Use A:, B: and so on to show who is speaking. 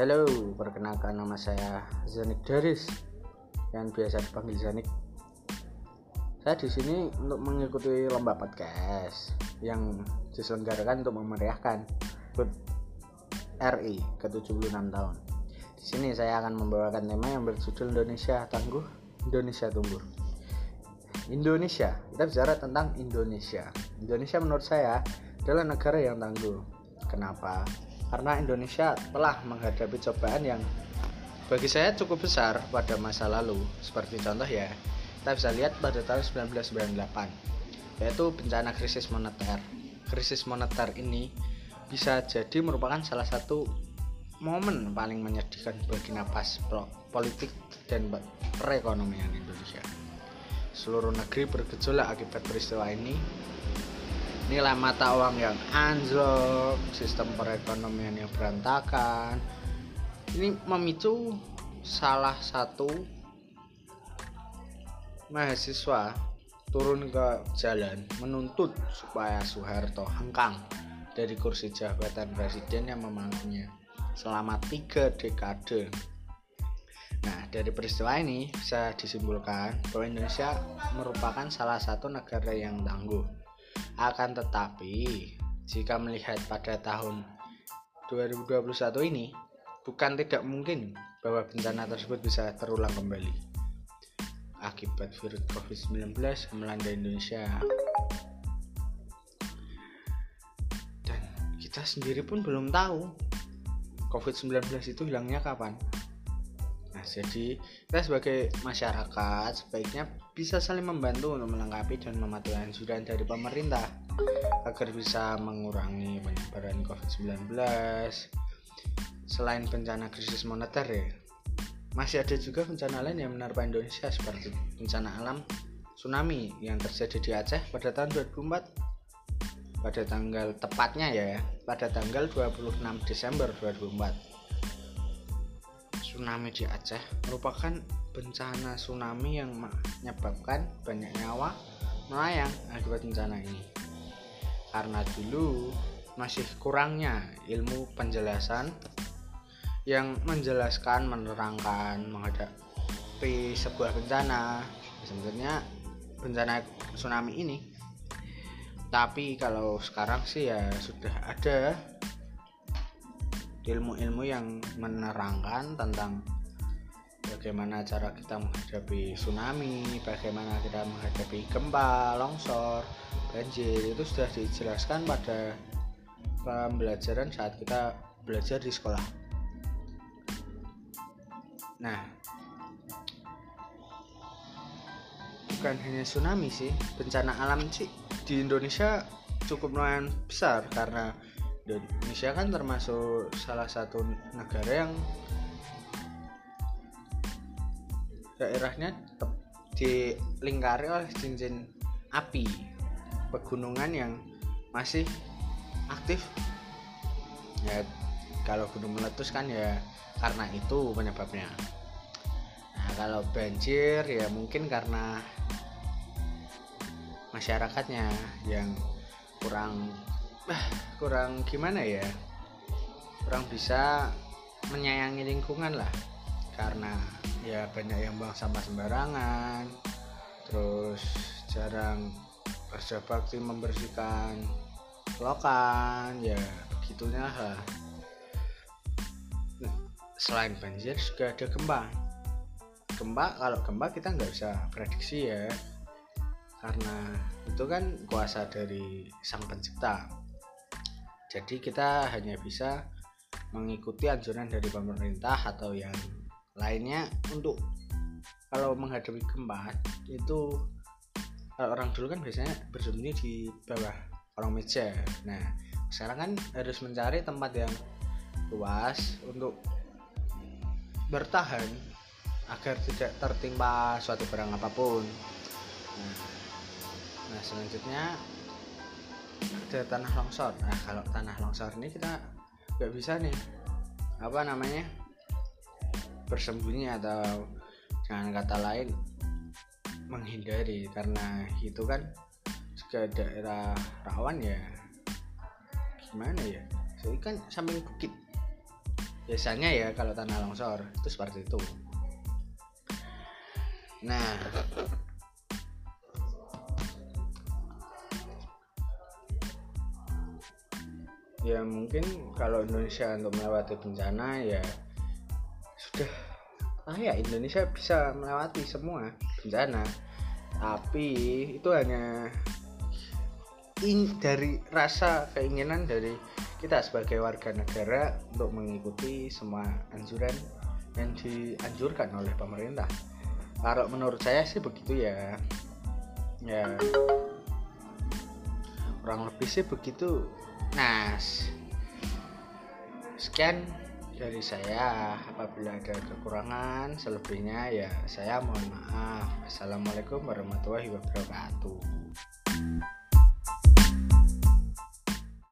A: Halo, perkenalkan nama saya Zanik Daris yang biasa dipanggil Zanik. Saya di sini untuk mengikuti lomba podcast yang diselenggarakan untuk memeriahkan HUT RI ke-76 tahun. Di sini saya akan membawakan tema yang berjudul Indonesia Tangguh, Indonesia Tumbuh. Indonesia, kita bicara tentang Indonesia. Indonesia menurut saya adalah negara yang tangguh. Kenapa? Karena Indonesia telah menghadapi cobaan yang bagi saya cukup besar pada masa lalu. Seperti contoh ya, kita bisa lihat pada tahun 1998, yaitu bencana krisis moneter. Krisis moneter ini bisa jadi merupakan salah satu momen paling menyedihkan bagi napas politik dan perekonomian Indonesia. Seluruh negeri bergejolak akibat peristiwa ini nilai mata uang yang anjlok, sistem perekonomian yang berantakan. Ini memicu salah satu mahasiswa turun ke jalan menuntut supaya Soeharto hengkang dari kursi jabatan presiden yang memangkunya selama tiga dekade. Nah, dari peristiwa ini bisa disimpulkan bahwa Indonesia merupakan salah satu negara yang tangguh akan tetapi, jika melihat pada tahun 2021 ini, bukan tidak mungkin bahwa bencana tersebut bisa terulang kembali akibat virus COVID-19 melanda Indonesia. Dan kita sendiri pun belum tahu COVID-19 itu hilangnya kapan. Nah, jadi kita sebagai masyarakat sebaiknya bisa saling membantu untuk melengkapi dan mematuhi anjuran dari pemerintah agar bisa mengurangi penyebaran COVID-19. Selain bencana krisis moneter ya, masih ada juga bencana lain yang menerpa Indonesia seperti bencana alam tsunami yang terjadi di Aceh pada tahun 2004 pada tanggal tepatnya ya pada tanggal 26 Desember 2004 tsunami di Aceh merupakan bencana tsunami yang menyebabkan banyak nyawa melayang akibat bencana ini. Karena dulu masih kurangnya ilmu penjelasan yang menjelaskan, menerangkan menghadapi sebuah bencana. Sebenarnya bencana tsunami ini tapi kalau sekarang sih ya sudah ada ilmu-ilmu yang menerangkan tentang bagaimana cara kita menghadapi tsunami, bagaimana kita menghadapi gempa, longsor, banjir itu sudah dijelaskan pada pembelajaran saat kita belajar di sekolah. Nah, bukan hanya tsunami sih, bencana alam sih di Indonesia cukup lumayan besar karena Indonesia kan termasuk salah satu negara yang daerahnya dilingkari oleh cincin api pegunungan yang masih aktif. Ya kalau gunung meletus kan ya karena itu penyebabnya. Nah kalau banjir ya mungkin karena masyarakatnya yang kurang kurang gimana ya? Kurang bisa menyayangi lingkungan lah. Karena ya banyak yang buang sampah sembarangan terus jarang kerja membersihkan lokan ya begitunya lah. Nah, selain banjir juga ada gempa. Gempa kalau gempa kita nggak bisa prediksi ya. Karena itu kan kuasa dari sang pencipta jadi kita hanya bisa mengikuti anjuran dari pemerintah atau yang lainnya untuk kalau menghadapi gempa itu orang dulu kan biasanya bersembunyi di bawah kolong meja. Nah sekarang kan harus mencari tempat yang luas untuk bertahan agar tidak tertimpa suatu barang apa pun. Nah, nah selanjutnya ada tanah longsor. Nah kalau tanah longsor ini kita nggak bisa nih apa namanya bersembunyi atau dengan kata lain menghindari. Karena itu kan juga daerah rawan ya. Gimana ya? Jadi kan samping bukit. Biasanya ya kalau tanah longsor itu seperti itu. Nah ya mungkin kalau Indonesia untuk melewati bencana ya sudah. Ah ya Indonesia bisa melewati semua bencana. Tapi itu hanya in, dari rasa keinginan dari kita sebagai warga negara untuk mengikuti semua anjuran yang dianjurkan oleh pemerintah. Kalau menurut saya sih begitu ya. Ya. Kurang lebih sih begitu Nah, sekian dari saya. Apabila ada kekurangan, selebihnya ya saya mohon maaf. Assalamualaikum warahmatullahi wabarakatuh.